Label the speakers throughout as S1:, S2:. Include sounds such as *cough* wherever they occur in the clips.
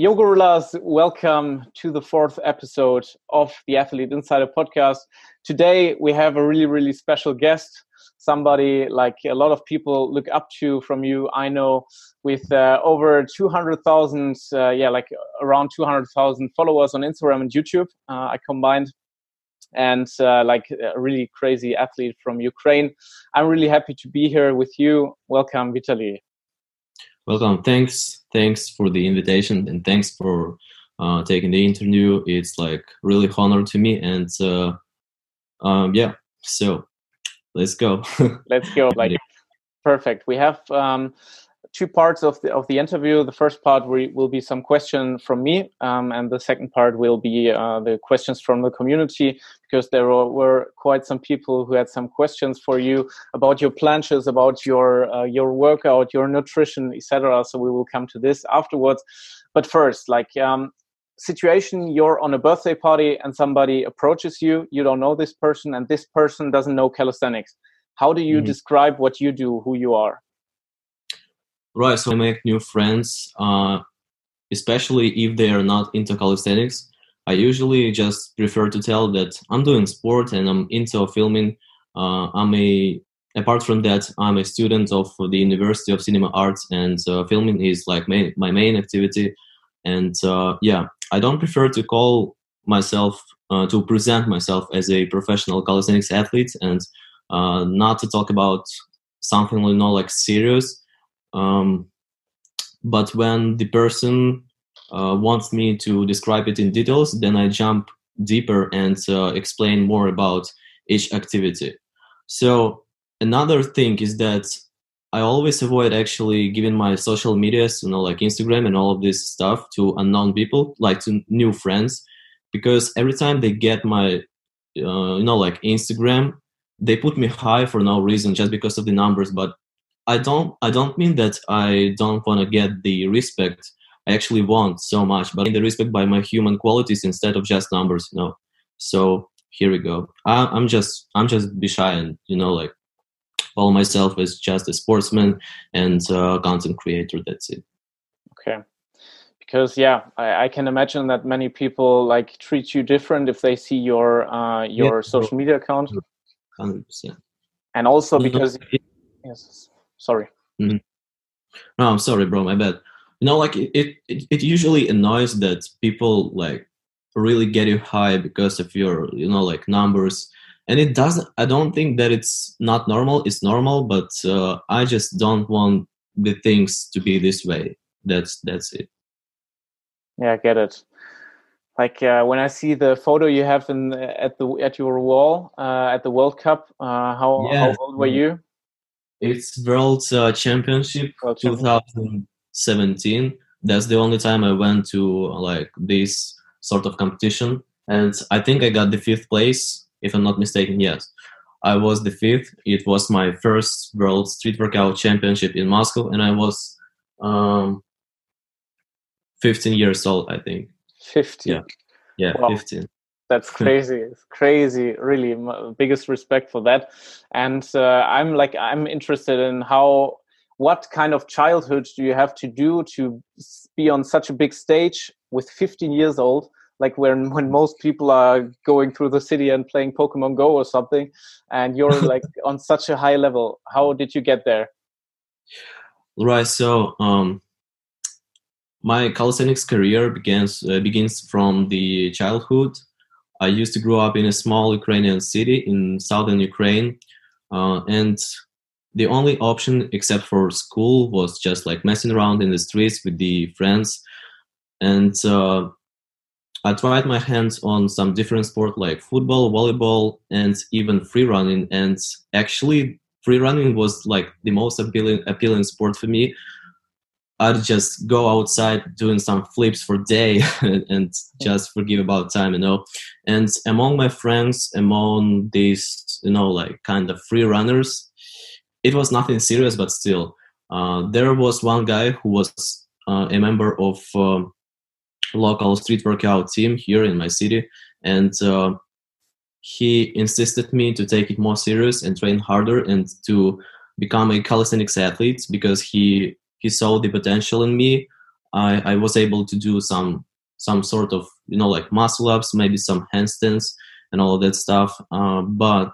S1: Yo welcome to the fourth episode of the Athlete Insider podcast. Today we have a really, really special guest, somebody like a lot of people look up to from you. I know with uh, over 200,000, uh, yeah, like around 200,000 followers on Instagram and YouTube, uh, I combined, and uh, like a really crazy athlete from Ukraine. I'm really happy to be here with you. Welcome, Vitaly.
S2: Welcome. Thanks. Thanks for the invitation and thanks for uh, taking the interview. It's like really honor to me and uh, um, yeah. So let's go. *laughs*
S1: let's go. Like perfect. We have um, two parts of the of the interview. The first part will be some question from me, um, and the second part will be uh, the questions from the community because there were, were, quite some people who had some questions for you about your planches, about your uh, your workout, your nutrition, etc. So we will come to this afterwards. But first, like um, situation you're on a birthday party and somebody approaches you you don't know this person and this person doesn't know calisthenics how do you mm -hmm. describe what you do who you are
S2: Right. So I make new friends, uh, especially if they are not into calisthenics. I usually just prefer to tell that I'm doing sport and I'm into filming. Uh, I'm a apart from that, I'm a student of the University of Cinema Arts, and uh, filming is like my main activity. And uh, yeah, I don't prefer to call myself uh, to present myself as a professional calisthenics athlete, and uh, not to talk about something you know like serious um, but when the person uh, wants me to describe it in details, then I jump deeper and uh, explain more about each activity. So another thing is that I always avoid actually giving my social medias, you know, like Instagram and all of this stuff to unknown people, like to new friends, because every time they get my, uh, you know, like Instagram, they put me high for no reason, just because of the numbers. But I don't I don't mean that I don't want to get the respect I actually want so much, but in the respect by my human qualities instead of just numbers, you know. So here we go. I, am just I'm just be shy and you know like follow myself as just a sportsman and uh, content creator. That's it.
S1: Okay. Because yeah, I, I, can imagine that many people like treat you different if they see your uh, your yeah. social media account.
S2: Hundred percent.
S1: And also because yes Sorry.
S2: Mm-hmm. No, I'm sorry, bro. My bad you know like it, it it usually annoys that people like really get you high because of your you know like numbers and it doesn't i don't think that it's not normal it's normal but uh, i just don't want the things to be this way that's that's it
S1: yeah i get it like uh, when I see the photo you have in at the at your wall uh, at the World Cup. Uh, how, how, old were you?
S2: It's World uh, Championship, World Championship. 2000, 17 that's the only time i went to like this sort of competition. And i think i got the fifth place if i'm not mistaken yes. I was the fifth. It was my first world street workout championship in moscow and i was um 15 years old i think.
S1: 15
S2: yeah, yeah wow. 15
S1: that's *laughs* crazy. It's crazy really biggest respect for that. And uh, i'm like i'm interested in how what kind of childhood do you have to do to be on such a big stage with 15 years old? Like when when most people are going through the city and playing pokemon go or something and you're *laughs* like on such a high level. How did you get there?
S2: Right so um my calisthenics career begins uh, begins from the childhood. I used to grow up in a small Ukrainian city in southern Ukraine, uh, and the only option except for school was just like messing around in the streets with the friends. And uh, I tried my hands on some different sport like football, volleyball, and even free running. And actually, free running was like the most appealing appealing sport for me I'd just go outside doing some flips for day *laughs* and just forgive about time, you know. And among my friends, among these, you know, like kind of free runners, it was nothing serious, but still, uh, there was one guy who was uh, a member of uh, local street workout team here in my city, and uh, he insisted me to take it more serious and train harder and to become a calisthenics athlete because he he saw the potential in me I, I was able to do some some sort of you know like muscle ups, maybe some handstands and all of that stuff. Uh, but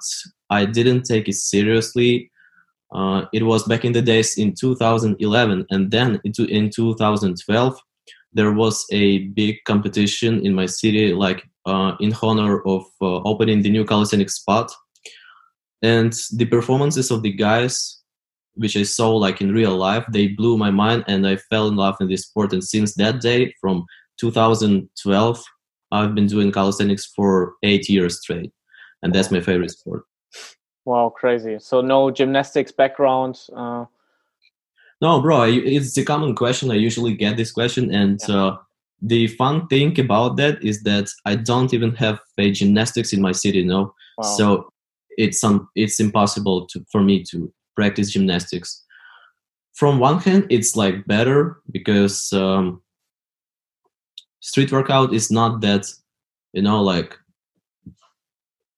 S2: I didn't take it seriously. Uh, it was back in the days in 2011, and then in 2012 there was a big competition in my city, like uh, in honor of uh, opening the new calisthenics spot. And the performances of the guys, which I saw like in real life, they blew my mind, and I fell in love in this sport. And since that day, from 2012, I've been doing calisthenics for eight years straight, and that's my favorite sport.
S1: Wow, crazy! So no gymnastics background. Uh
S2: no, bro, it's a common question. I usually get this question, and yeah. uh, the fun thing about that is that I don't even have a gymnastics in my city, you know. Wow. So it's um, it's impossible to for me to practice gymnastics. From one hand, it's like better because um, street workout is not that, you know, like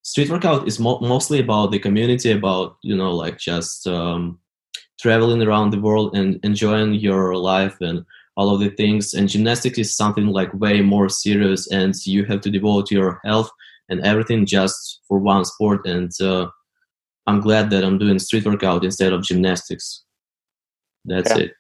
S2: street workout is mo- mostly about the community, about you know, like just um, traveling around the world and enjoying your life and all of the things. And gymnastics is something like way more serious and you have to devote your health and everything just for one sport. And uh, i'm glad that i'm doing street workout instead of gymnastics. That's yeah. it.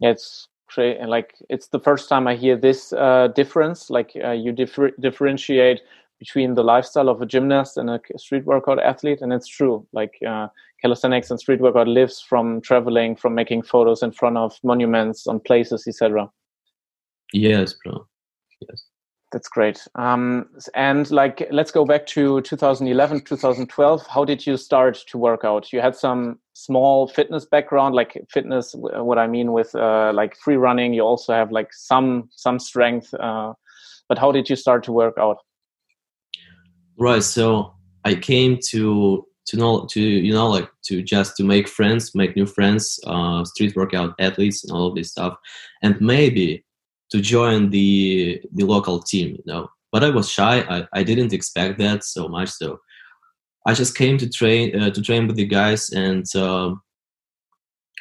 S1: It's great and like it's the first time i hear this uh, difference. Like uh, you differ- differentiate between the lifestyle of a gymnast and a street workout athlete and it's true. Like uh, calisthenics and street workout lives from traveling from making photos in front of monuments on places etc
S2: yes bro. Yes.
S1: That's great. Um, and like let's go back to 2011 2012 how did you start to work out? You had some small fitness background like fitness what i mean with uh, like free running. You also have like some some strength uh, but how did you start to work out
S2: Right. So I came to to know to you know like to just to make friends, make new friends, uh, street workout athletes, and all of this stuff, and maybe to join the the local team. You know, but I was shy. I, I didn't expect that so much. So I just came to train uh, to train with the guys, and uh,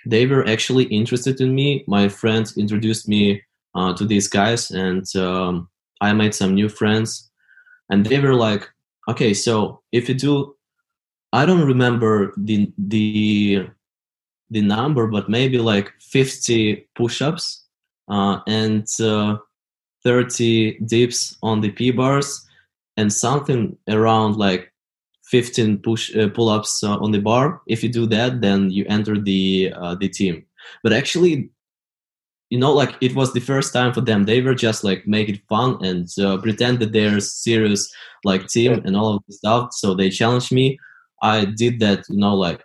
S2: they were actually interested in me. My friends introduced me uh, to these guys, and um, I made some new friends. And they were like, okay so if you do i don't remember the the the number but maybe like 50 push-ups uh, and uh, 30 dips on the p bars and something around like 15 push uh, pull-ups uh, on the bar. If you do that then you enter the uh, the team. But actually you know like it was the first time for them. They were just like make it fun and uh, pretend that they're serious like team and all of the stuff. So they challenged me. I did that you know like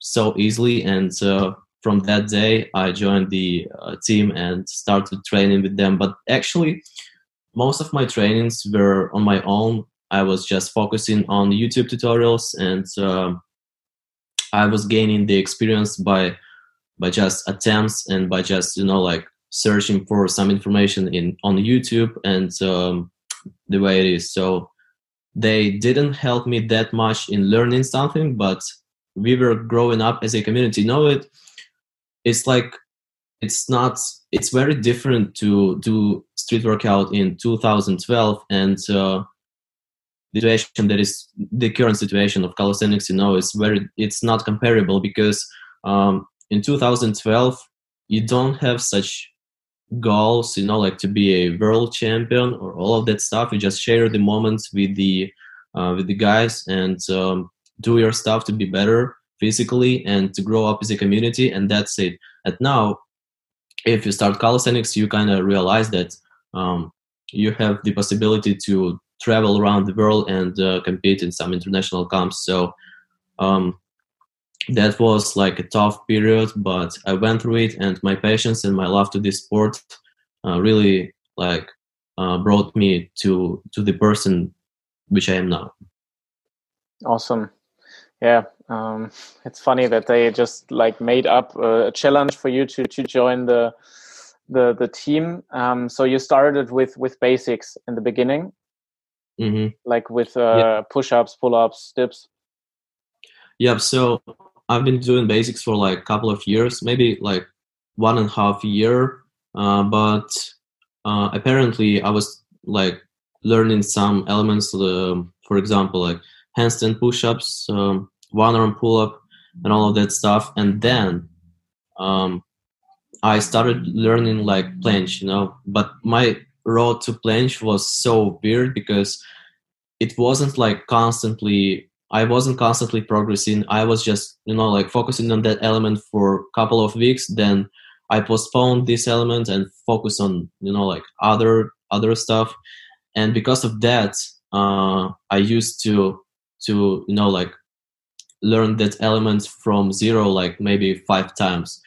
S2: so easily. And uh, from that day i joined the uh, team and started training with them. But actually most of my trainings were on my own. I was just focusing on youtube tutorials and um, i was gaining the experience by by just attempts and by just you know like searching for some information in on youtube and um, the way it is. So they didn't help me that much in learning something but we were growing up as a community. You know it it's like it's not it's very different to do street workout in 2012 and uh, the situation that is the current situation of calisthenics you know is very it's not comparable because um, in 2012 you don't have such goals you know like to be a world champion or all of that stuff. You just share the moments with the uh, with the guys and um, do your stuff to be better physically and to grow up as a community and that's it. And now if you start calisthenics you kind of realize that um, you have the possibility to travel around the world and uh, compete in some international comps. So um, that was like a tough period, but I went through it, and my patience and my love to this sport uh, really like uh, brought me to to the person which I am now.
S1: Awesome, yeah. Um, it's funny that they just like made up a challenge for you to to join the the the team. Um, so you started with with basics in the beginning,
S2: mm-hmm.
S1: like with uh, yeah. push ups, pull ups, dips.
S2: Yep. So I've been doing basics for like a couple of years, maybe like one and a half year. uh, but uh, apparently I was like learning some elements. Uh, for example, like handstand push-ups, um, one arm pull-up, and all of that stuff. And then um, I started learning like planche, you know. But my road to planche was so weird because it wasn't like constantly I wasn't constantly progressing. I was just, you know, like focusing on that element for a couple of weeks. Then I postponed this element and focus on, you know, like other other stuff. And because of that, uh, I used to to you know like learn that element from zero like maybe five times.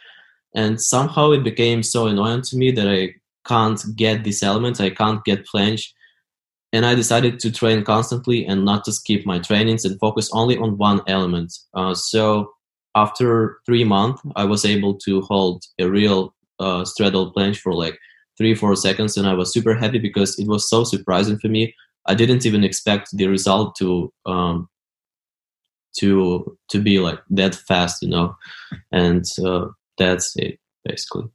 S2: And somehow it became so annoying to me that I can't get this element. I can't get planche and I decided to train constantly and not to skip my trainings and focus only on one element. Uh, so after three months, I was able to hold a real uh, straddle planche for like three four seconds, and I was super happy because it was so surprising for me. I didn't even expect the result to um, to to be like that fast, you know, and uh, that's it basically.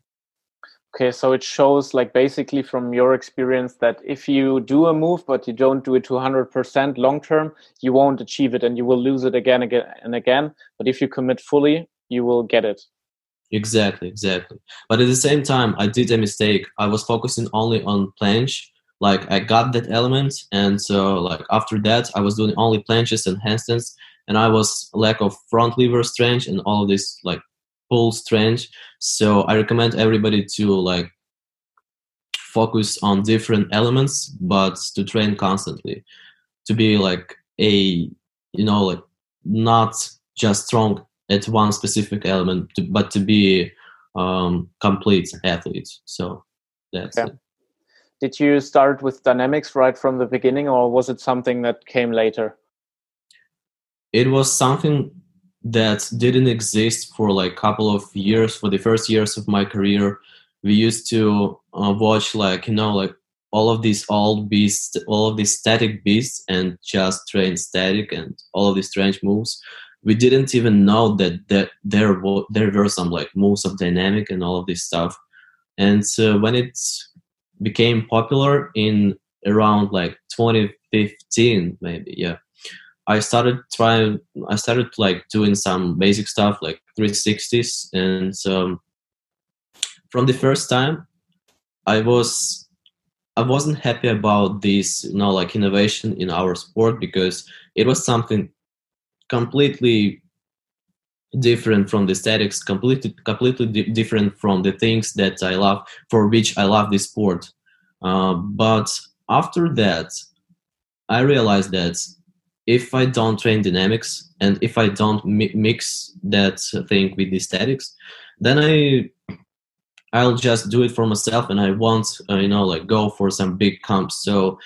S1: Okay, so it shows like basically from your experience that if you do a move but you don't do it to 100% long term, you won't achieve it and you will lose it again, again and again. But if you commit fully, you will get it.
S2: Exactly, exactly. But at the same time, I did a mistake. I was focusing only on planche. Like I got that element, and so like after that, I was doing only planches and handstands, and I was lack of front lever strength and all of this like pull strength. So I recommend everybody to like focus on different elements, but to train constantly, to be like a you know like not just strong at one specific element, but to be um, complete athlete. So that's yeah. it.
S1: Did you start with dynamics right from the beginning, or was it something that came later?
S2: It was something that didn't exist for like a couple of years for the first years of my career. We used to uh, watch like you know like all of these old beasts all of these static beasts and just train static and all of these strange moves. We didn't even know that, that there were there were some like moves of dynamic and all of this stuff. And so when it became popular in around like 2015 maybe yeah I started trying. I started like doing some basic stuff like 360s, and um, from the first time, I was I wasn't happy about this, you know, like innovation in our sport because it was something completely different from the statics, completely completely di- different from the things that I love, for which I love this sport. Uh, but after that, I realized that if I don't train dynamics and if I don't mi- mix that thing with the statics, then I I'll just do it for myself and I won't uh, you know like go for some big comps. So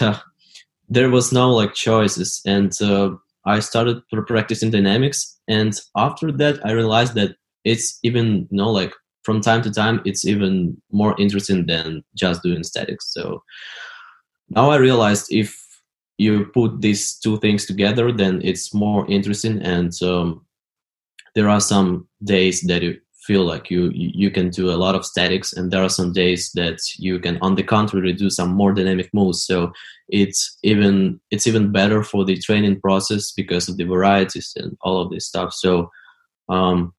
S2: *laughs* there was no like choices and uh, I started practicing dynamics and after that I realized that it's even you know like from time to time it's even more interesting than just doing statics. So now I realized if you put these two things together, then it's more interesting. And um, there are some days that you feel like you you can do a lot of statics, and there are some days that you can, on the contrary, do some more dynamic moves. So it's even it's even better for the training process because of the varieties and all of this stuff. So um,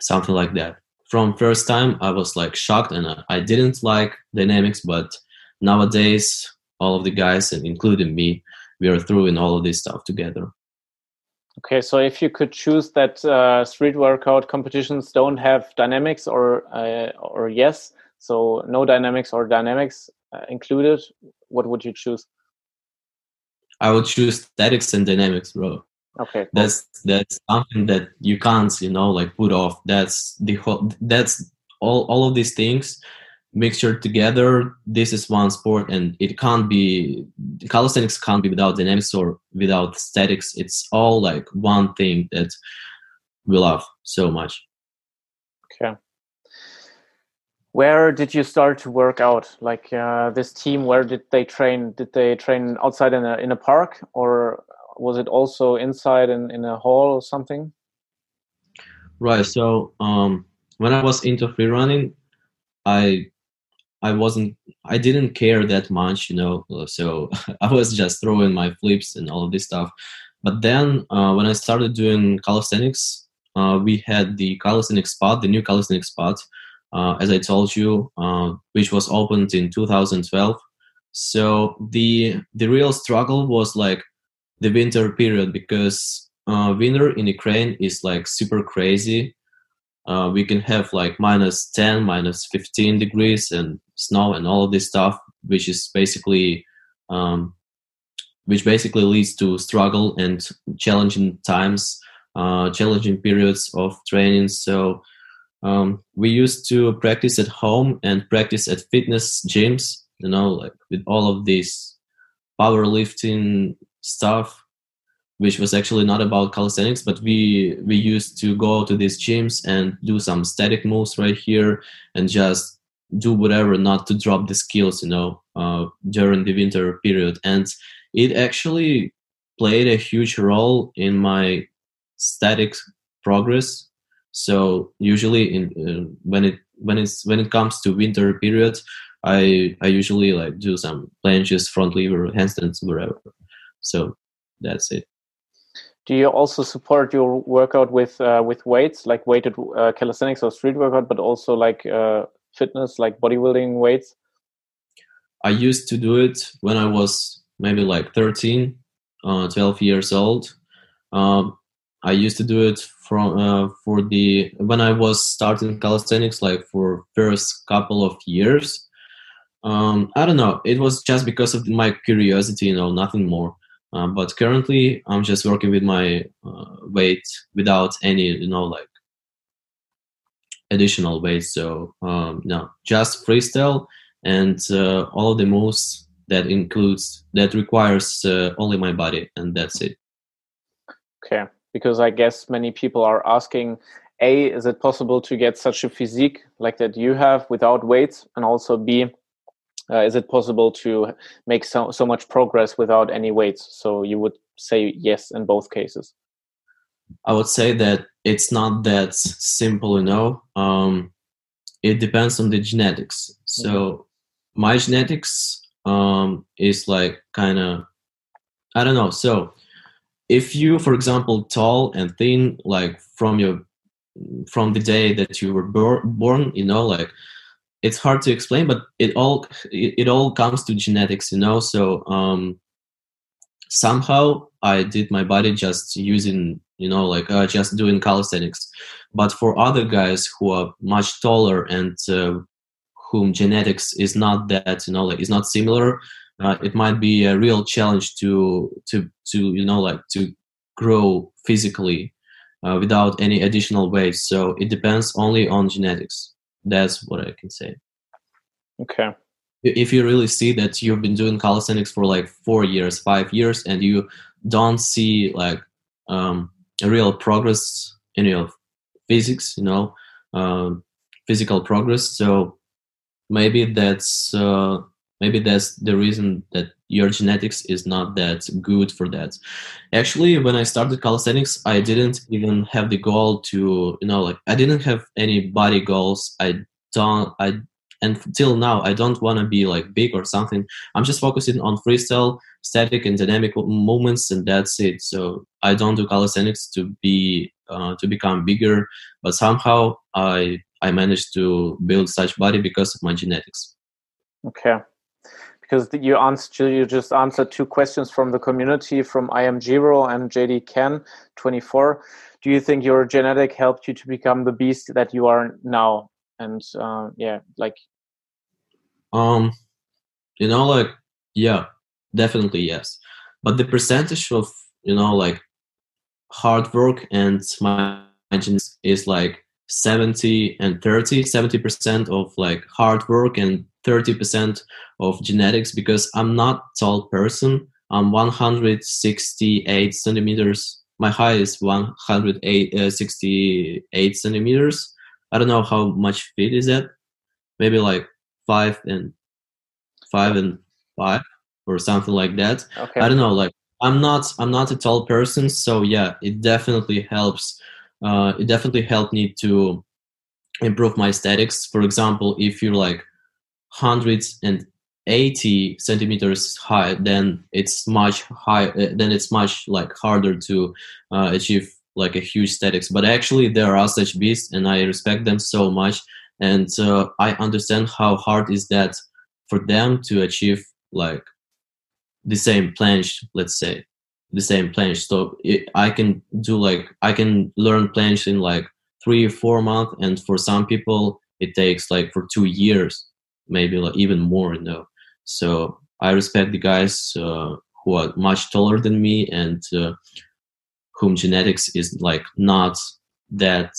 S2: something like that. From first time, I was like shocked, and I didn't like dynamics, but nowadays all of the guys and including me we are throwing all of this stuff together.
S1: Okay so if you could choose that uh, street workout competitions don't have dynamics or uh, or yes so no dynamics or dynamics uh, included what would you choose?
S2: I would choose statics and dynamics bro.
S1: Okay cool.
S2: that's that's something that you can't you know like put off. That's the whole that's all all of these things mixture together this is one sport and it can't be calisthenics can't be without dynamics or without statics it's all like one thing that we love so much.
S1: Okay. Where did you start to work out? Like uh, this team where did they train? Did they train outside in a in a park or was it also inside in, in a hall or something?
S2: Right so um when i was into free running I I wasn't I didn't care that much, you know. So *laughs* I was just throwing my flips and all of this stuff. But then uh, when I started doing calisthenics, uh, we had the calisthenics spot, the new calisthenics spot, uh, as I told you, uh, which was opened in 2012. So the the real struggle was like the winter period because uh, winter in Ukraine is like super crazy. Uh, we can have like minus 10, minus 15 degrees and snow and all of this stuff, which is basically um, which basically leads to struggle and challenging times, uh, challenging periods of training. So um, we used to practice at home and practice at fitness gyms. You know, like with all of this powerlifting stuff, which was actually not about calisthenics, but we we used to go to these gyms and do some static moves right here and just do whatever not to drop the skills you know uh, during the winter period. And it actually played a huge role in my static progress. So usually in uh, when it when it's when it comes to winter period i i usually like do some planches front lever handstands whatever. So that's it.
S1: Do you also support your workout with uh, with weights like weighted uh, calisthenics or street workout but also like uh, fitness like bodybuilding weights?
S2: I used to do it when i was maybe like 13 uh, 12 years old. Um, i used to do it from uh, for the when i was starting calisthenics like for first couple of years. Um, i don't know. It was just because of my curiosity you know nothing more. Uh, but currently i'm just working with my uh, weight without any you know like additional weight so um, no just freestyle and uh, all of the moves that includes that requires uh, only my body and that's it.
S1: Okay because i guess many people are asking a is it possible to get such a physique like that you have without weights? And also b uh, is it possible to make so, so much progress without any weights? So you would say yes in both cases.
S2: I would say that it's not that simple you know um, it depends on the genetics so mm-hmm. my genetics um, is like kind of I don't know. So if you, for example, tall and thin, like from your from the day that you were bor- born, you know, like it's hard to explain, but it all it, it all comes to genetics, you know. So um, somehow I did my body just using, you know, like uh, just doing calisthenics. But for other guys who are much taller and uh, whom genetics is not that you know like is not similar uh, it might be a real challenge to to to you know like to grow physically uh, without any additional weight. So it depends only on genetics. That's what i can say.
S1: Okay.
S2: If you really see that you've been doing calisthenics for like four years five years and you don't see like um, real progress in your physics you know um, physical progress. So maybe that's uh, maybe that's the reason that your genetics is not that good for that. Actually when i started calisthenics i didn't even have the goal to you know like i didn't have any body goals. I don't i and till now i don't want to be like big or something i'm just focusing on freestyle static and dynamic movements and that's it so i don't do calisthenics to be uh, to become bigger but somehow i I managed to build such body because of my genetics.
S1: Okay. Because you answered, you just answered two questions from the community from I am and JD Ken 24. Do you think your genetic helped you to become the beast that you are now? And uh, yeah, like,
S2: um, you know, like, yeah, definitely yes. But the percentage of you know like hard work and my genetics is like 70 and 30 70% of like hard work and 30% of genetics because i'm not tall person. I'm 168 centimeters. My height is 168 uh, centimeters i don't know how much feet is that maybe like five and five and five or something like that okay. i don't know like i'm not i'm not a tall person so yeah it definitely helps uh, it definitely helped me to improve my statics. For example, if you're like 180 centimeters high, then it's much high. Uh, then it's much like harder to uh, achieve like a huge statics. But actually, there are such beasts, and I respect them so much. And uh, I understand how hard is that for them to achieve like the same planche, let's say the same planche. So it, I can do like I can learn planche in like three or four months, and for some people it takes like for two years, maybe like even more. You know, so I respect the guys uh, who are much taller than me and uh, whom genetics is like not that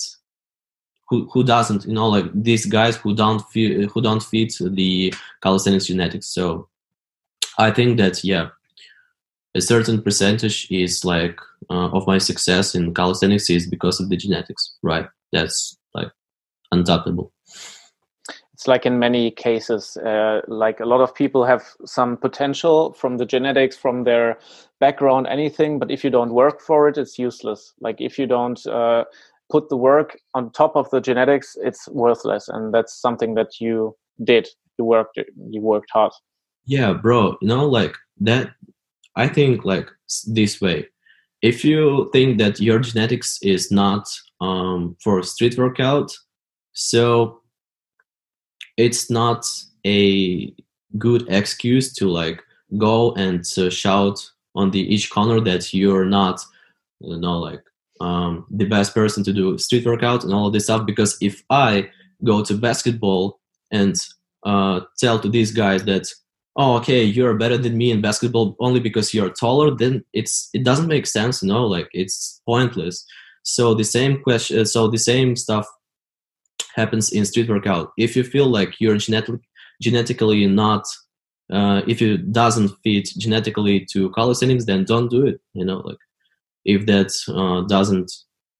S2: who who doesn't you know like these guys who don't fit who don't fit the calisthenics genetics. So i think that yeah a certain percentage is like uh, of my success in calisthenics is because of the genetics right? That's like undoubtable
S1: it's like in many cases uh, like a lot of people have some potential from the genetics from their background anything but if you don't work for it it's useless. Like if you don't uh, put the work on top of the genetics it's worthless and that's something that you did. You worked you worked hard.
S2: Yeah bro you know like that i think like this way. If you think that your genetics is not um, for street workout so it's not a good excuse to like go and uh, shout on the each corner that you're not you know like um, the best person to do street workout and all of this stuff. Because if i go to basketball and uh, tell to these guys that oh okay you're better than me in basketball only because you're taller then it's it doesn't make sense you know? Like it's pointless. So the same question so the same stuff happens in street workout. If you feel like you're genetic, genetically not uh, if it doesn't fit genetically to calisthenics then don't do it you know like if that uh, doesn't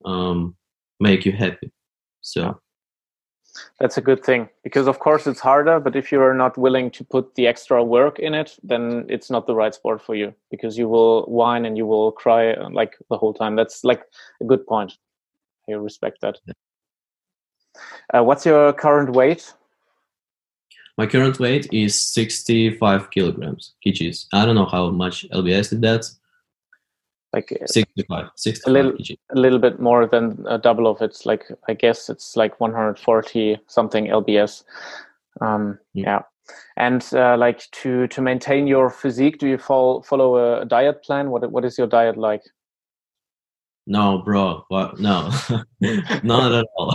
S2: um, make you happy. So.
S1: That's a good thing because of course it's harder but if you're not willing to put the extra work in it then it's not the right sport for you because you will whine and you will cry uh, like the whole time. That's like a good point. I respect that uh, what's your current weight?
S2: My current weight is 65 kilograms kgs i don't know how much lbs is that.
S1: Like uh,
S2: 65, 65
S1: a little a little bit more than a double of it's like i guess it's like 140 something lbs um yeah, yeah. and uh, like to to maintain your physique do you follow follow a diet plan? What what is your diet like
S2: no bro what no *laughs* not at all.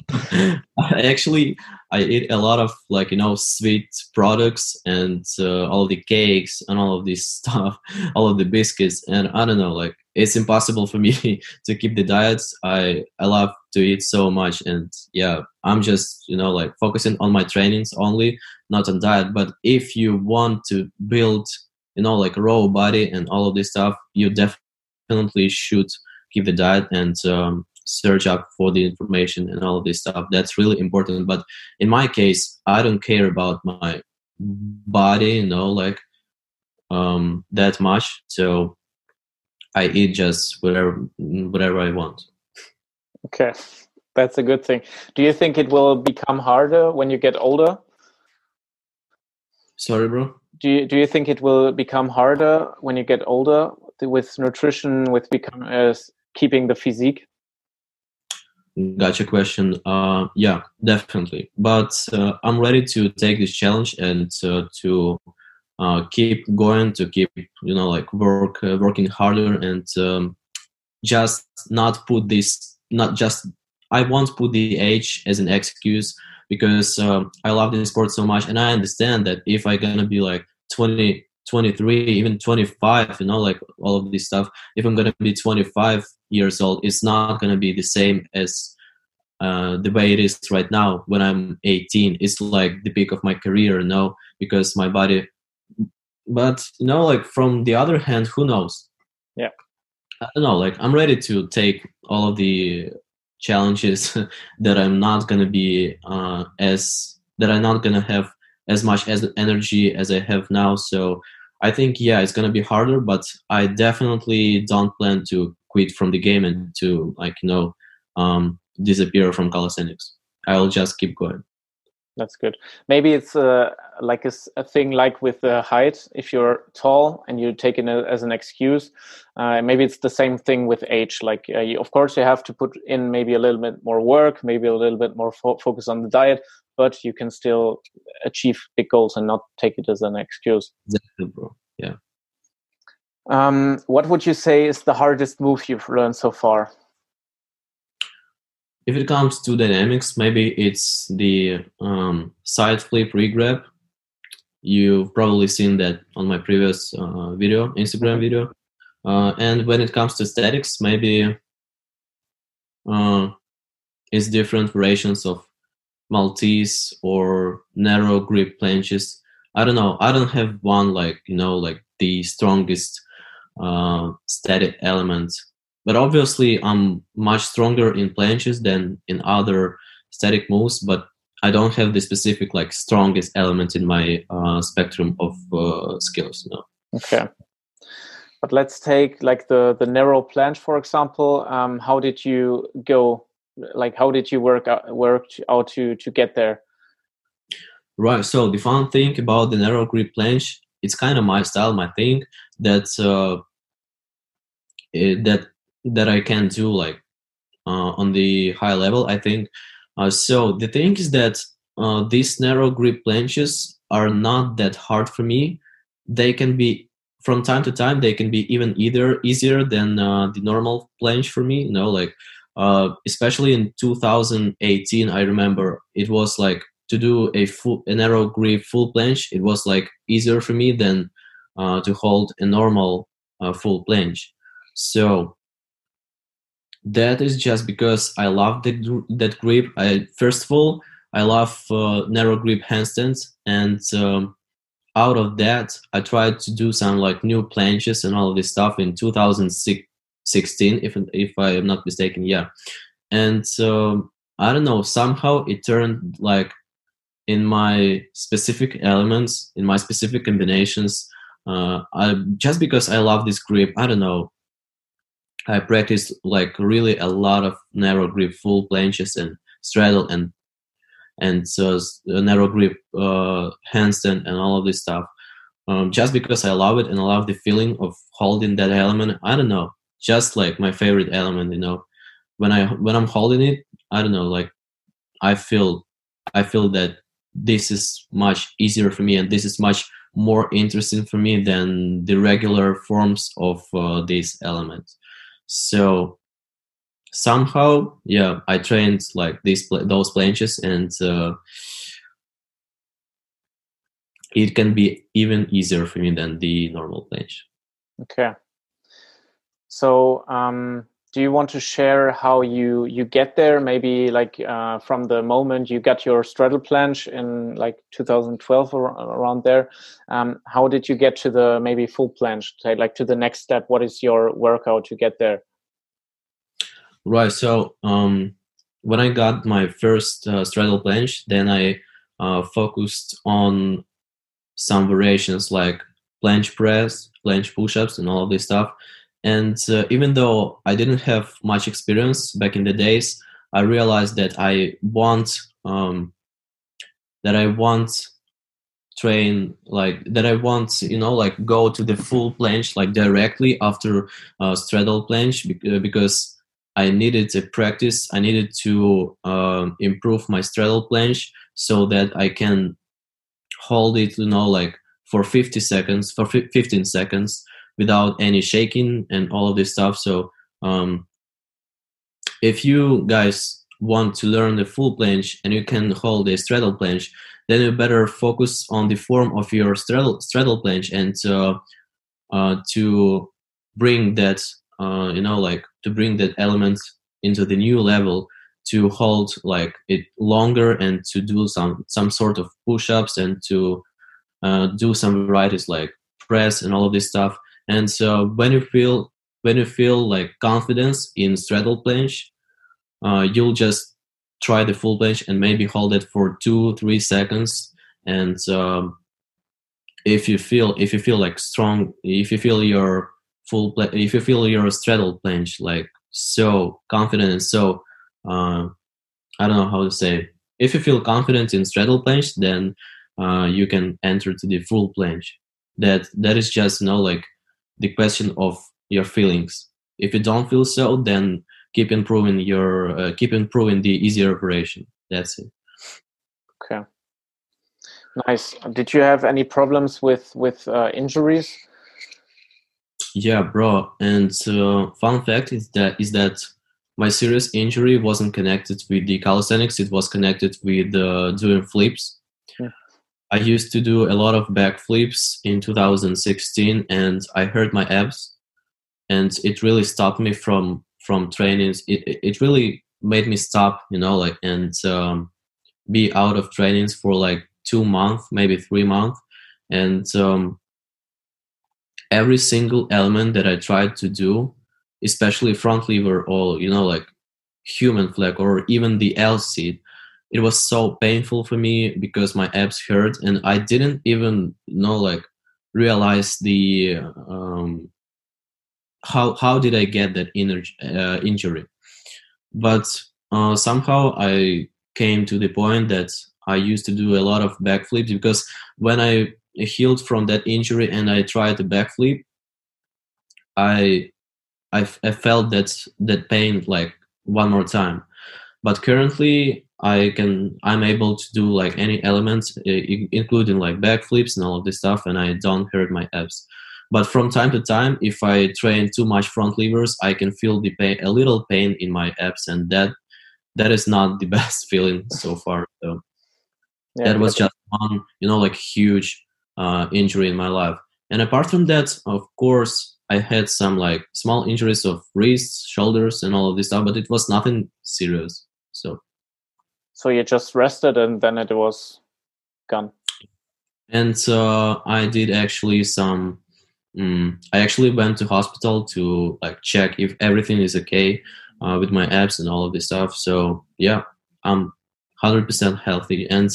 S2: *laughs* Actually i eat a lot of like you know sweet products and uh, all the cakes and all of this *laughs* stuff all of the biscuits and i don't know like it's impossible for me to keep the diets. I i love to eat so much and yeah i'm just you know like focusing on my trainings only not on diet. But if you want to build you know like raw body and all of this stuff you definitely should keep the diet and um, search up for the information and all of this stuff. That's really important. But in my case, I don't care about my body, you know, like um, that much. So I eat just whatever whatever I want.
S1: Okay, that's a good thing. Do you think it will become harder when you get older?
S2: Sorry, bro.
S1: Do you do you think it will become harder when you get older with nutrition, with become uh, keeping the physique?
S2: Gotcha question. Uh, yeah, definitely. But uh, I'm ready to take this challenge and uh, to uh, keep going, to keep you know like work uh, working harder and um, just not put this not just I won't put the age as an excuse because um, I love this sport so much and I understand that if I'm gonna be like 20 23 even 25 you know like all of this stuff. If i'm gonna be 25 years old it's not gonna be the same as uh, the way it is right now when i'm 18 it's like the peak of my career you know because my body but you know like from the other hand who knows?
S1: Yeah.
S2: I don't know like i'm ready to take all of the challenges *laughs* that i'm not gonna be uh, as that i'm not gonna have as much as energy as I have now. So I think yeah, it's gonna be harder, but I definitely don't plan to quit from the game and to like you know um, disappear from calisthenics. I'll just keep going.
S1: That's good. Maybe it's uh, like a, a, thing like with the height. If you're tall and you take it as an excuse, uh, maybe it's the same thing with age. Like, uh, you, of course, you have to put in maybe a little bit more work, maybe a little bit more fo- focus on the diet, but you can still achieve big goals and not take it as an excuse.
S2: Exactly, bro. Yeah.
S1: Um, what would you say is the hardest move you've learned so far?
S2: If it comes to dynamics, maybe it's the um, side flip regrab. You've probably seen that on my previous uh, video, Instagram video. Uh, and when it comes to statics, maybe uh, it's different variations of Maltese or narrow grip planches. I don't know. I don't have one like you know like the strongest uh, static element but obviously i'm much stronger in planches than in other static moves but i don't have the specific like strongest element in my uh, spectrum of uh, skills no
S1: okay but let's take like the the narrow planche for example um, how did you go like how did you work out work out to to get there
S2: right so the fun thing about the narrow grip planche it's kind of my style my thing that uh, it, that that I can do like uh, on the high level. I think uh, so. The thing is that uh, these narrow grip planches are not that hard for me. They can be from time to time. They can be even either easier than uh, the normal planche for me. You know, like uh, especially in 2018, I remember it was like to do a full a narrow grip full planche. It was like easier for me than uh, to hold a normal full planche. So that is just because I love that that grip. I first of all I love uh, narrow grip handstands, and um, out of that I tried to do some like new planches and all this stuff in 2016, if if I am not mistaken. Yeah, and um, I don't know somehow it turned like in my specific elements in my specific combinations. Uh, I just because I love this grip. I don't know I practiced like really a lot of narrow grip full planches and straddle and and so narrow grip uh, handstand and all of this stuff. Um, just because I love it and I love the feeling of holding that element. I don't know, just like my favorite element. You know, when I when I'm holding it, I don't know, like I feel I feel that this is much easier for me and this is much more interesting for me than the regular forms of uh, these elements so somehow yeah i trained like these those planches and uh, it can be even easier for me than the normal planche.
S1: Okay so um do you want to share how you you get there? Maybe like uh, from the moment you got your straddle planche in like 2012 or around there um, how did you get to the maybe full planche like to the next step? What is your workout to get there?
S2: Right so um, when i got my first uh, straddle planche then i uh, focused on some variations like planche press planche push-ups and all of this stuff and uh, even though I didn't have much experience back in the days, I realized that I want um, that I want train like that I want you know like go to the full planche like directly after uh, straddle planche uh, because I needed a practice. I needed to uh, improve my straddle planche so that I can hold it you know like for 50 seconds for 15 seconds without any shaking and all of this stuff. So um, if you guys want to learn the full planche and you can hold a straddle planche, then you better focus on the form of your straddle, straddle planche and uh, uh, to bring that, uh, you know, like to bring that element into the new level to hold like it longer and to do some some sort of push-ups and to uh, do some varieties like press and all of this stuff and so when you feel when you feel like confidence in straddle planche, uh, you'll just try the full planche and maybe hold it for two three seconds. And um, if you feel if you feel like strong, if you feel your full pla- if you feel your straddle planche like so confident and so uh, I don't know how to say if you feel confident in straddle planche, then uh, you can enter to the full planche. That that is just you know like the question of your feelings. If you don't feel so, then keep improving your uh, keep improving the easier operation. That's it.
S1: Okay. Nice. Did you have any problems with with uh, injuries?
S2: Yeah, bro. And uh, fun fact is that is that my serious injury wasn't connected with the calisthenics. It was connected with uh, doing flips. I used to do a lot of back flips in 2016, and I hurt my abs, and it really stopped me from from trainings. It it really made me stop, you know, like and um, be out of trainings for like two months, maybe three months, and um, every single element that I tried to do, especially front lever or you know like human flag or even the L sit, it was so painful for me because my abs hurt and I didn't even know like realize the um, how how did I get that uh, injury, but uh, somehow I came to the point that I used to do a lot of backflips because when I healed from that injury and I tried the backflip, I, I, I felt that that pain like one more time. But currently, I can I'm able to do like any elements, including like backflips and all of this stuff, and I don't hurt my abs. But from time to time, if I train too much front levers, I can feel the pain, a little pain in my abs, and that that is not the *laughs* best feeling so far. So yeah, that was just one, you know, like huge uh, injury in my life. And apart from that, of course, I had some like small injuries of wrists, shoulders, and all of this stuff, but it was nothing serious. So,
S1: so you just rested, and then it was gone.
S2: And uh, I did actually some. Um, I actually went to hospital to like check if everything is okay uh, with my abs and all of this stuff. So yeah, I'm 100% healthy, and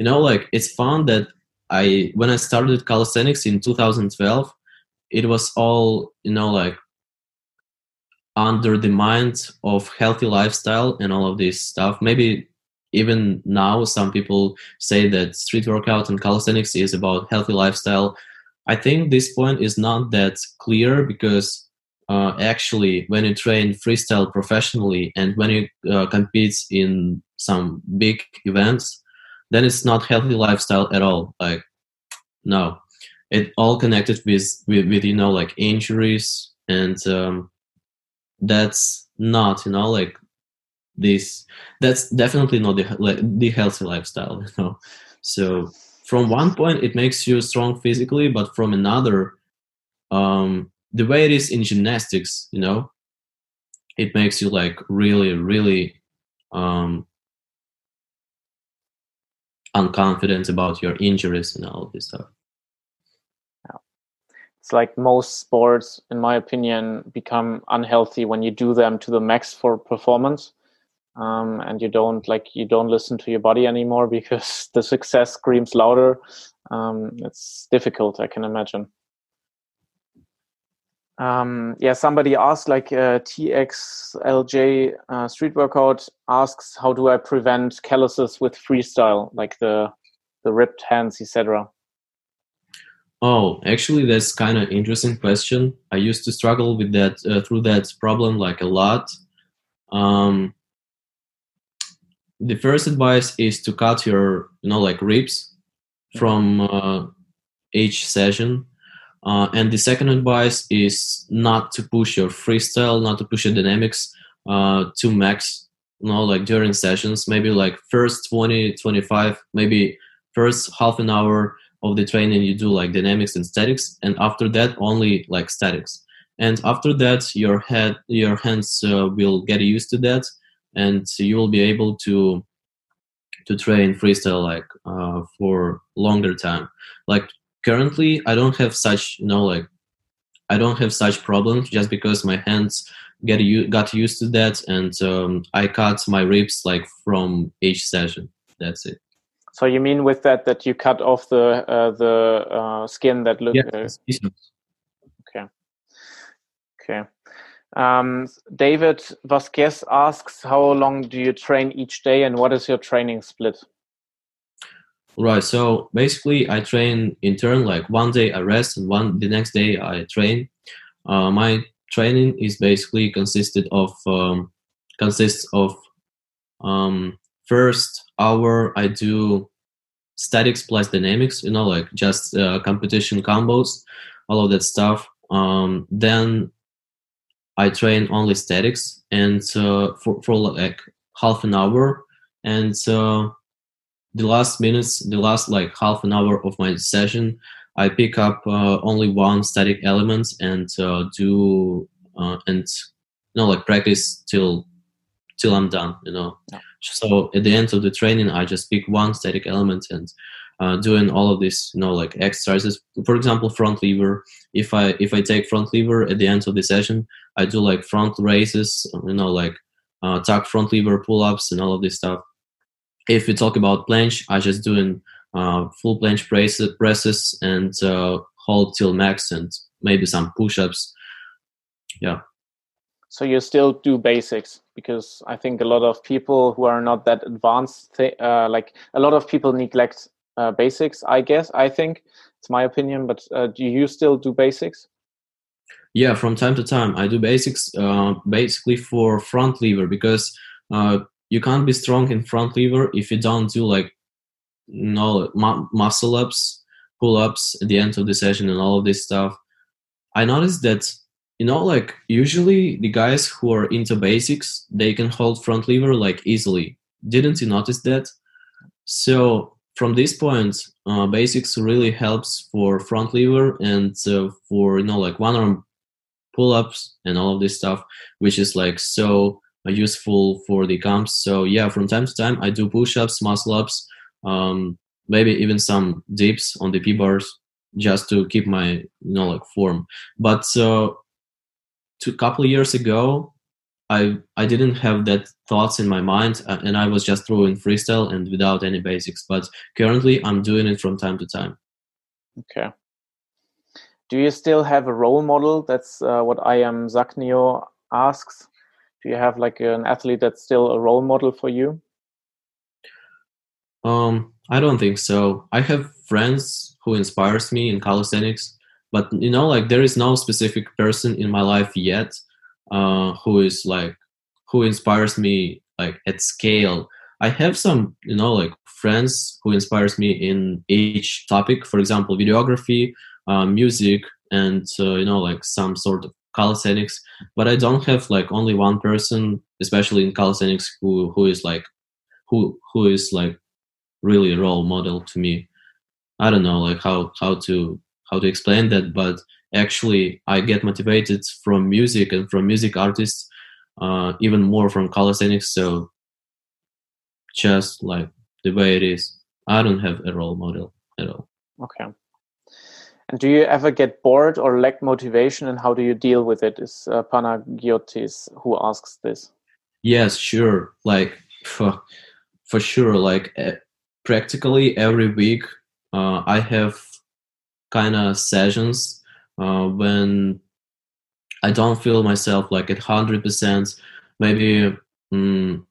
S2: you know like it's fun that i when i started calisthenics in 2012 it was all you know like under the mind of healthy lifestyle and all of this stuff maybe even now some people say that street workout and calisthenics is about healthy lifestyle. I think this point is not that clear because uh, actually when you train freestyle professionally and when you uh, compete in some big events then it's not healthy lifestyle at all like no. It all connected with with, with you know like injuries and um, that's not you know like this that's definitely not the the healthy lifestyle *laughs* you know so from one point it makes you strong physically but from another um the way it is in gymnastics you know it makes you like really really um unconfident about your injuries and all this stuff.
S1: It's like most sports, in my opinion, become unhealthy when you do them to the max for performance. Um, and you don't like you don't listen to your body anymore *laughs* because the success screams louder. Um, it's difficult, I can imagine. Um, yeah, somebody asked like uh, TXLJ uh, Street Workout asks, how do I prevent calluses with freestyle, like the the ripped hands, etc.
S2: Oh, actually, that's kind of interesting question. I used to struggle with that uh, through that problem like a lot. Um, the first advice is to cut your, you know, like ribs from uh, each session uh, and the second advice is not to push your freestyle, not to push your dynamics uh, to max. You know, like during sessions, maybe like first 20, 25, maybe first half an hour of the training you do like dynamics and statics, and after that only like statics. And after that, your head, your hands uh, will get used to that, and you will be able to to train freestyle like uh, for longer time. Like currently i don't have such you know like i don't have such problems just because my hands get you got used to that and um, i cut my ribs like from each session. That's it.
S1: So you mean with that that you cut off the uh, the uh, skin that look
S2: yeah, uh,
S1: okay. Okay Um, David Vasquez asks, how long do you train each day and what is your training split?
S2: Right. So basically, I train in turn. Like one day I rest, and one the next day I train. Uh, my training is basically consisted of um, consists of um, first hour I do statics plus dynamics. You know, like just uh, competition combos, all of that stuff. Um, then I train only statics, and uh, for for like half an hour, and uh, the last minutes, the last like half an hour of my session, I pick up uh, only one static element and uh, do uh, and you know like practice till till I'm done. You know, yeah. so at the end of the training, I just pick one static element and uh, doing all of this, you know, like exercises. For example, front lever. If I if I take front lever at the end of the session, I do like front raises. You know, like uh, tuck front lever pull ups and all of this stuff if we talk about planche, I just doing uh, full planche presses, presses and uh, hold till max and maybe some push-ups. Yeah.
S1: So you still do basics because I think a lot of people who are not that advanced, uh, like a lot of people neglect uh, basics. I guess I think it's my opinion, but uh, do you still do basics?
S2: Yeah, from time to time I do basics, uh, basically for front lever because you can't be strong in front lever if you don't do like mu- muscle ups pull ups at the end of the session and all of this stuff i noticed that you know like usually the guys who are into basics they can hold front lever like easily didn't you notice that so from this point uh, basics really helps for front lever and uh, for you know like one arm pull ups and all of this stuff which is like so useful for the comps. So yeah, from time to time I do push-ups, muscle-ups, um, maybe even some dips on the P bars just to keep my you know like form. But uh, a couple years ago, I I didn't have that thoughts in my mind, uh, and I was just throwing freestyle and without any basics. But currently, I'm doing it from time to time.
S1: Okay. Do you still have a role model? That's uh, what I am Zaknio asks do you have like an athlete that's still a role model for you
S2: um i don't think so i have friends who inspires me in calisthenics but you know like there is no specific person in my life yet uh who is like who inspires me like at scale. I have some you know like friends who inspires me in each topic for example videography uh, music and uh, you know like some sort of calisthenics but i don't have like only one person especially in calisthenics who who is like who who is like really a role model to me. I don't know like how how to how to explain that but actually i get motivated from music and from music artists uh, even more from calisthenics so just like the way it is i don't have a role model at all
S1: okay and do you ever get bored or lack motivation, and how do you deal with it? Is uh, Panagiotis who asks this?
S2: Yes, sure. Like for, for sure. Like uh, practically every week, uh, I have kind of sessions uh, when I don't feel myself like at hundred percent. Maybe um,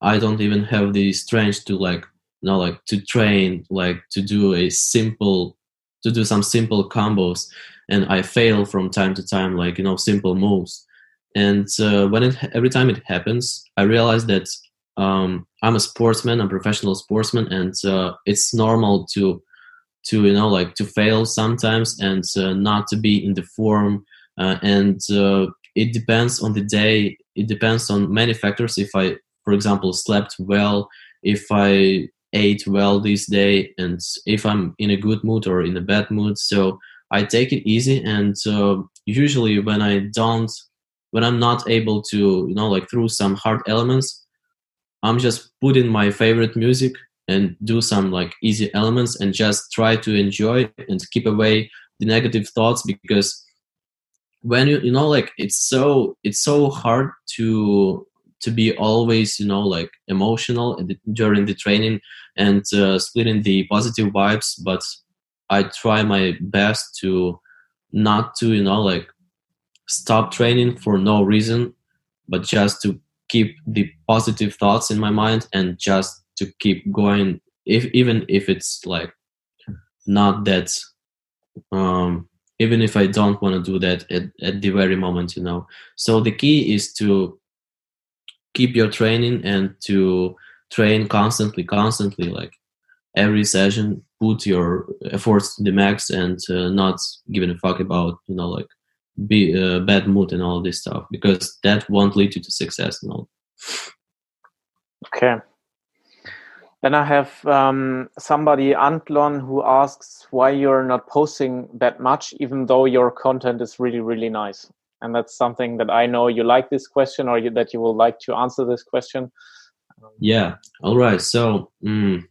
S2: I don't even have the strength to like, you know, like to train, like to do a simple to do some simple combos and i fail from time to time like you know simple moves and uh, when it every time it happens i realize that um, i'm a sportsman i'm a professional sportsman and uh, it's normal to to you know like to fail sometimes and uh, not to be in the form uh, and uh, it depends on the day it depends on many factors. If i for example slept well if i ate well this day and if i'm in a good mood or in a bad mood. So i take it easy and uh, usually when i don't when i'm not able to you know like through some hard elements i'm just putting my favorite music and do some like easy elements and just try to enjoy and keep away the negative thoughts because when you you know like it's so it's so hard to to be always you know like emotional during the training and uh, splitting the positive vibes but i try my best to not to you know like stop training for no reason but just to keep the positive thoughts in my mind and just to keep going if even if it's like not that um even if i don't want to do that at, at the very moment you know. So the key is to keep your training and to train constantly constantly like every session put your efforts to the max and uh, not giving a fuck about you know like be uh, bad mood and all this stuff because that won't lead you to success and all
S1: okay then i have um, somebody antlon who asks why you're not posting that much even though your content is really really nice. And that's something that i know you like this question or you, that you will like to answer this question.
S2: Yeah. All right. So mm,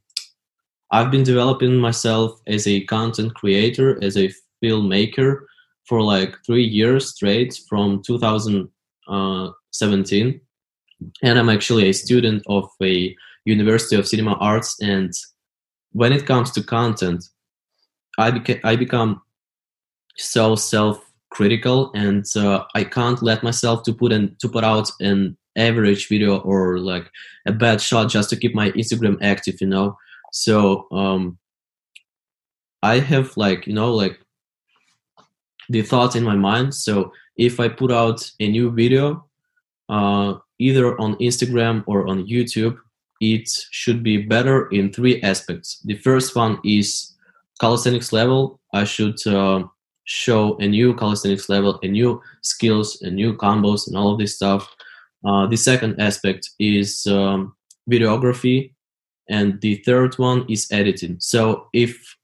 S2: i've been developing myself as a content creator as a filmmaker for like three years straight from 2017 and i'm actually a student of a university of cinema arts and when it comes to content i, beca- I become so self critical and uh, i can't let myself to put in to put out an average video or like a bad shot just to keep my instagram active you know? So um i have like you know like the thoughts in my mind. So if i put out a new video uh either on instagram or on youtube it should be better in three aspects the first one is calisthenics level i should uh, show a new calisthenics level, a new skills, a new combos, and all of this stuff. Uh, the second aspect is um, videography, and the third one is editing. So if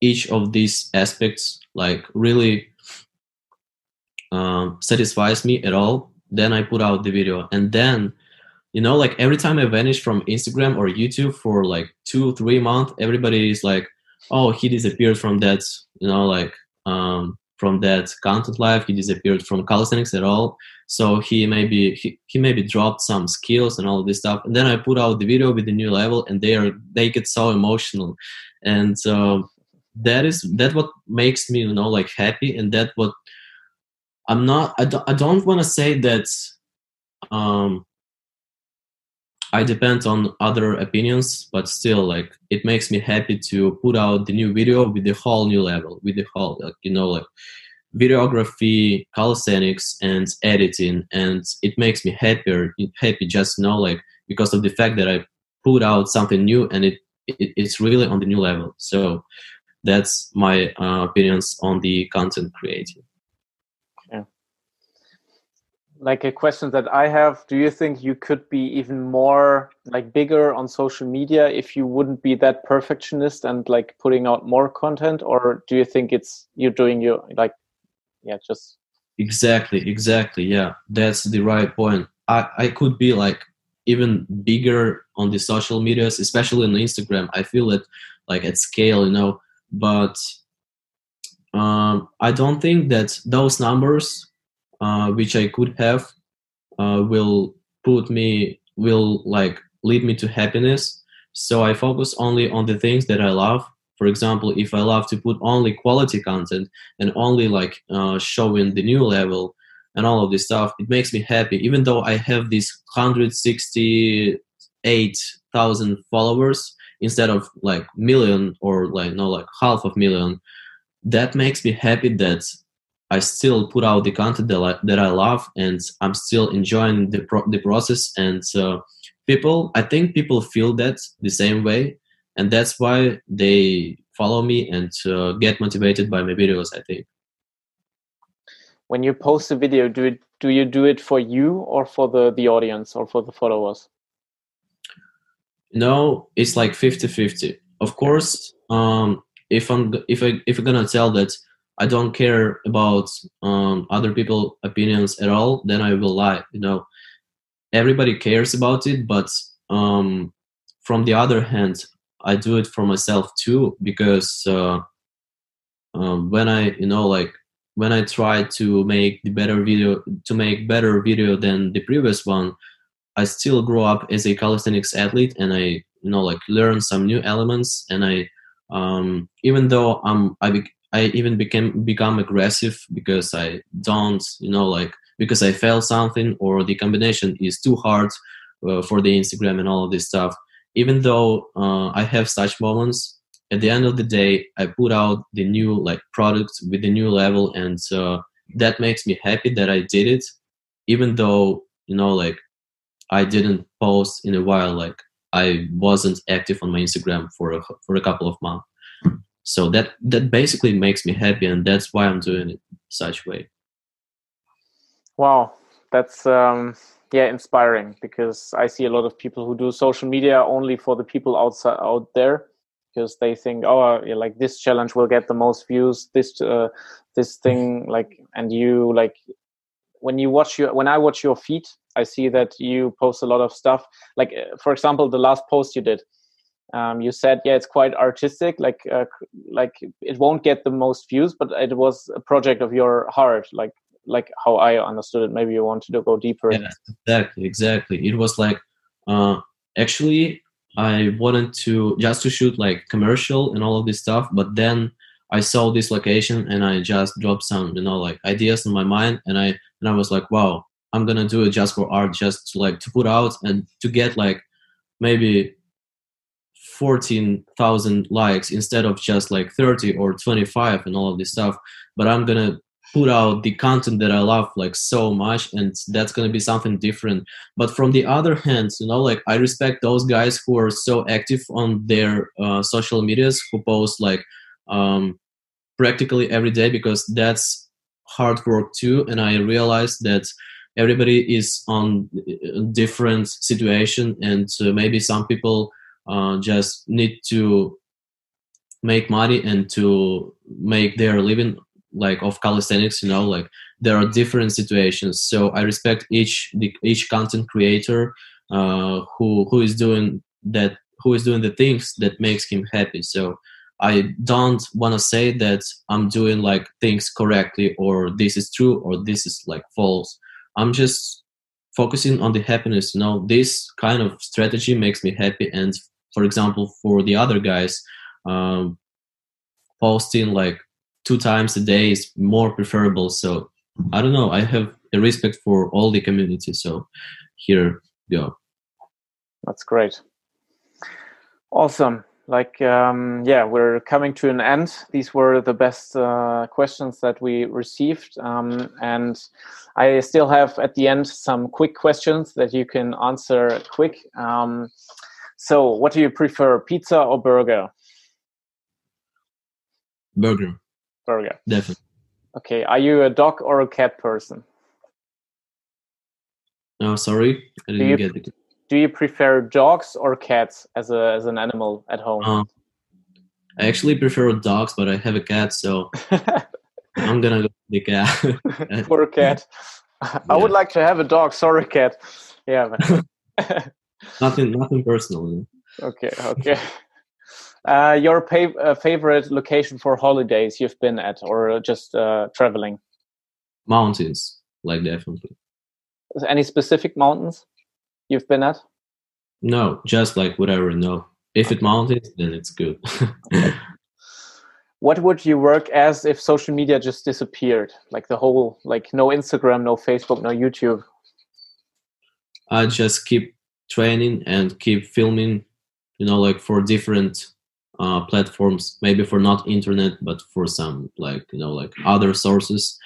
S2: each of these aspects like really um, satisfies me at all, then I put out the video, and then you know like every time I vanish from Instagram or YouTube for like two three months, everybody is like, oh he disappeared from that you know like um, from that content life. He disappeared from calisthenics at all. So he maybe he, he maybe dropped some skills and all this stuff. And then I put out the video with the new level, and they are they get so emotional, and uh, that is that what makes me you know like happy, and that what I'm not. I don't, I don't want to say that. Um, I depend on other opinions, but still, like it makes me happy to put out the new video with the whole new level, with the whole, like you know, like videography, calisthenics, and editing, and it makes me happier, happy just know, like because of the fact that I put out something new and it, it it's really on the new level. So that's my uh, opinions on the content creating
S1: like a question that I have. Do you think you could be even more like bigger on social media if you wouldn't be that perfectionist and like putting out more content, or do you think it's you're doing your like, yeah, just
S2: exactly, exactly, yeah, that's the right point. I I could be like even bigger on the social medias, especially on Instagram. I feel it like at scale, you know, but um, I don't think that those numbers uh, which I could have uh, will put me will like lead me to happiness. So I focus only on the things that I love. For example, if I love to put only quality content and only like uh, showing the new level and all of this stuff, it makes me happy. Even though I have these 168,000 followers instead of like million or like no like half of million, that makes me happy that I still put out the content that I, that I love, and I'm still enjoying the pro- the process. And uh, people, I think people feel that the same way, and that's why they follow me and uh, get motivated by my videos. I think.
S1: When you post a video, do it, do you do it for you or for the the audience or for the followers?
S2: No, it's like 50-50. Of course, um, if I'm if I if I'm gonna tell that I don't care about um, other people' opinions at all, then I will lie. You know, everybody cares about it, but um, from the other hand, I do it for myself too because uh, um, when I, you know, like when I try to make the better video, to make better video than the previous one, I still grow up as a calisthenics athlete, and I, you know, like learn some new elements, and I, um, even though I'm, I, I even became become aggressive because I don't, you know, like because I failed something or the combination is too hard uh, for the Instagram and all of this stuff. Even though uh, I have such moments, at the end of the day, I put out the new like product with the new level, and uh, that makes me happy that I did it. Even though you know, like I didn't post in a while, like I wasn't active on my Instagram for a for a couple of months so that that basically makes me happy and that's why i'm doing it such way.
S1: Wow that's um yeah inspiring because i see a lot of people who do social media only for the people outside out there because they think oh yeah, like this challenge will get the most views this uh, this *laughs* thing like and you like when you watch your when i watch your feed i see that you post a lot of stuff. Like uh, for example the last post you did um, you said yeah it's quite artistic like uh, like it won't get the most views but it was a project of your heart like like how i understood it. Maybe you wanted to go deeper.
S2: Yeah, exactly exactly. It was like uh, actually i wanted to just to shoot like commercial and all of this stuff but then i saw this location and i just dropped some you know like ideas in my mind and i and i was like wow i'm gonna do it just for art just to like to put out and to get like maybe 14,000 likes instead of just like 30 or 25 and all of this stuff. But I'm gonna put out the content that I love like so much, and that's gonna be something different. But from the other hand, you know, like I respect those guys who are so active on their uh, social medias, who post like um, practically every day because that's hard work too. And I realized that everybody is on a different situation, and uh, maybe some people uh, just need to make money and to make their living like of calisthenics you know like there are different situations. So i respect each each content creator uh, who who is doing that who is doing the things that makes him happy. So i don't want to say that i'm doing like things correctly or this is true or this is like false. I'm just focusing on the happiness you know? This kind of strategy makes me happy and for example, for the other guys, um, posting like two times a day is more preferable. So I don't know. I have a respect for all the community. So here go.
S1: That's great. Awesome. Like, um, yeah, we're coming to an end. These were the best uh, questions that we received. Um, and I still have at the end some quick questions that you can answer quick. Um, so, what do you prefer, pizza or burger?
S2: Burger.
S1: Burger.
S2: Definitely.
S1: Okay. Are you a dog or a cat person?
S2: No, sorry, I didn't
S1: do you,
S2: get it.
S1: Do you prefer dogs or cats as a as an animal at home?
S2: Uh, I actually prefer dogs, but I have a cat, so *laughs* I'm gonna go with the cat. *laughs*
S1: A cat. *laughs* I would like to have a dog. Sorry, cat. Yeah.
S2: Nothing, nothing personal.
S1: Okay, okay. *laughs* Uh, your uh, favorite location for holidays you've been at, or just uh, traveling?
S2: Mountains, like definitely.
S1: Any specific mountains you've been at?
S2: No, just like whatever. No, if okay. it mountains, then it's good. okay. *laughs*
S1: What would you work as if social media just disappeared? Like the whole, like no Instagram, no Facebook, no YouTube.
S2: I just keep training and keep filming you know like for different uh, platforms maybe for not internet but for some like you know like other sources.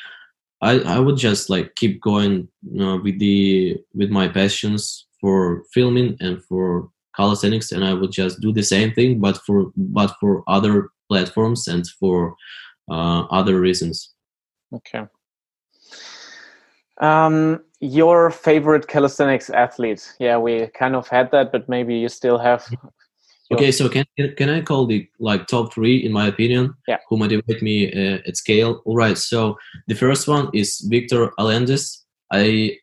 S2: I i would just like keep going you know, with the with my passions for filming and for calisthenics and i would just do the same thing but for but for other platforms and for uh, other reasons.
S1: Okay um, your favorite calisthenics athlete? Yeah, we kind of had that, but maybe you still have. *laughs*
S2: Okay, so can can I call the like top three in my opinion?
S1: Yeah.
S2: Who motivate me uh, at scale? All right. So the first one is Victor Alendis. I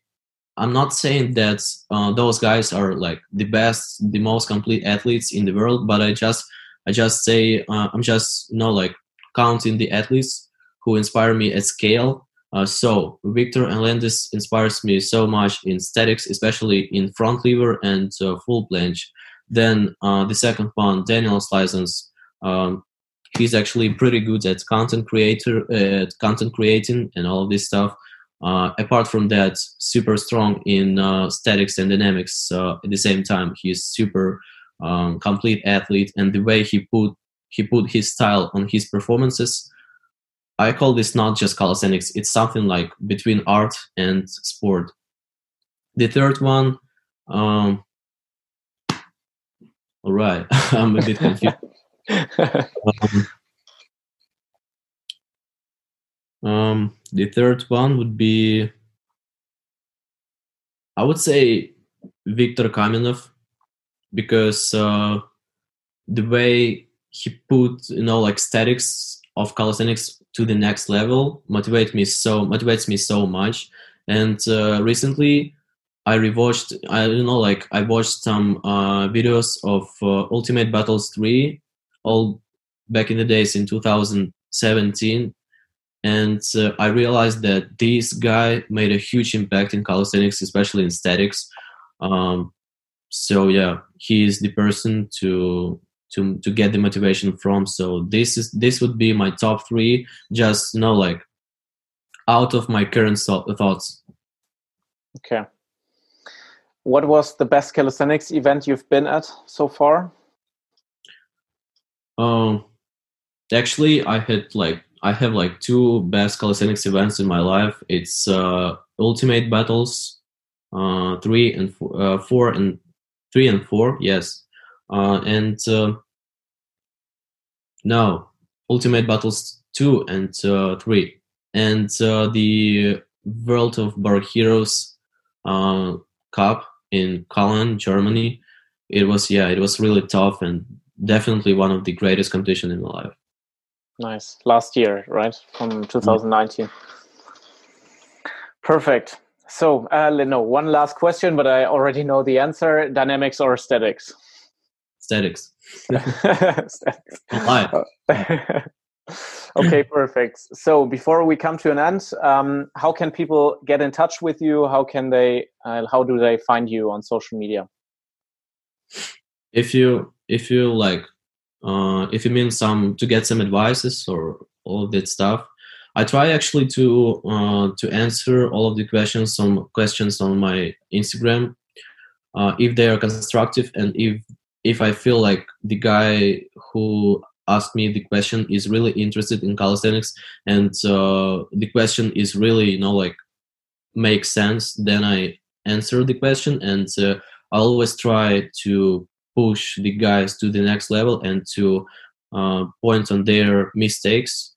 S2: I'm not saying that uh, those guys are like the best, the most complete athletes in the world, but I just I just say uh, I'm just you know like counting the athletes who inspire me at scale uh, so Victor Alendis inspires me so much in statics, especially in front lever and uh, full planche. Then uh, the second one, Daniels Laizans. Um, he's actually pretty good at content creator, uh, content creating, and all of this stuff. Uh, apart from that, super strong in uh, statics and dynamics. Uh, at the same time, he's super um, complete athlete, and the way he put he put his style on his performances. I call this not just calisthenics; it's something like between art and sport. The third one, um, all right, *laughs* I'm a bit confused. um, um, the third one would be, I would say, Viktor Kamenov, because uh, the way he put, you know, like statics of calisthenics to the next level motivates me so motivates me so much. And uh, recently, I rewatched. I don't know, like I watched some uh, videos of uh, Ultimate Battles Three, all back in the days in 2017 and uh, i realized that this guy made a huge impact in calisthenics especially in statics um, so yeah he is the person to to to get the motivation from so this is this would be my top three just you know like out of my current thoughts
S1: okay what was the best calisthenics event you've been at so far
S2: um actually i had like I have like two best calisthenics events in my life. It's uh, Ultimate Battles uh, three and four, uh, four and three and four. Yes, uh, and uh, no, Ultimate Battles two and uh, three, and the World of Bar Heroes Cup in Cologne, Germany. It was yeah, it was really tough and definitely one of the greatest competition in my life.
S1: Nice. Last year, right? From 2019. Perfect. So, uh, no, one last question, but I already know the answer dynamics or
S2: statics?
S1: Statics. *laughs* okay, perfect. So, before we come to an end, um, how can people get in touch with you? How can they, uh, how do they find you on social media?
S2: If you, if you like uh, if you mean some to get some advices or all of that stuff i try actually to uh, to answer all of the questions some questions on my instagram uh, if they are constructive and if if i feel like the guy who asked me the question is really interested in calisthenics and uh, the question is really you know like makes sense then i answer the question and uh, i always try to push the guys to the next level and to uh, point on their mistakes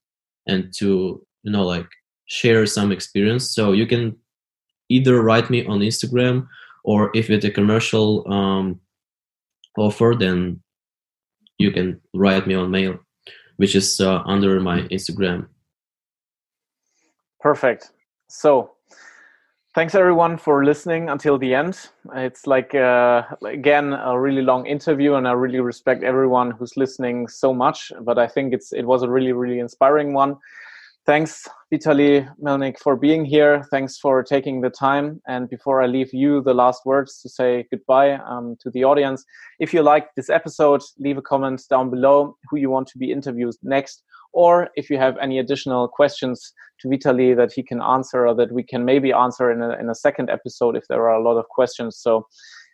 S2: and to you know like share some experience. So you can either write me on instagram or if it's a commercial um, offer then you can write me on mail which is uh, under my instagram
S1: perfect so Thanks everyone for listening until the end. It's like uh, again a really long interview, and I really respect everyone who's listening so much. But I think it's it was a really really inspiring one. Thanks, Vitaly Melnik, for being here. Thanks for taking the time. And before I leave you the last words to say goodbye um, to the audience, if you liked this episode, leave a comment down below who you want to be interviewed next or if you have any additional questions to Vitaly that he can answer or that we can maybe answer in a, in a second episode if there are a lot of questions. So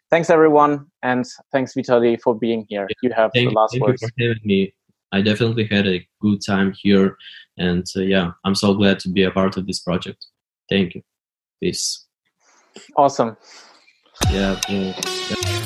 S1: thanks everyone and thanks Vitaly for being here. You have
S2: thank,
S1: the last
S2: thank
S1: words.
S2: You for having me. I definitely had a good time here and uh, yeah, I'm so glad to be a part of this project. Thank you. Peace.
S1: Awesome.
S2: yeah. yeah.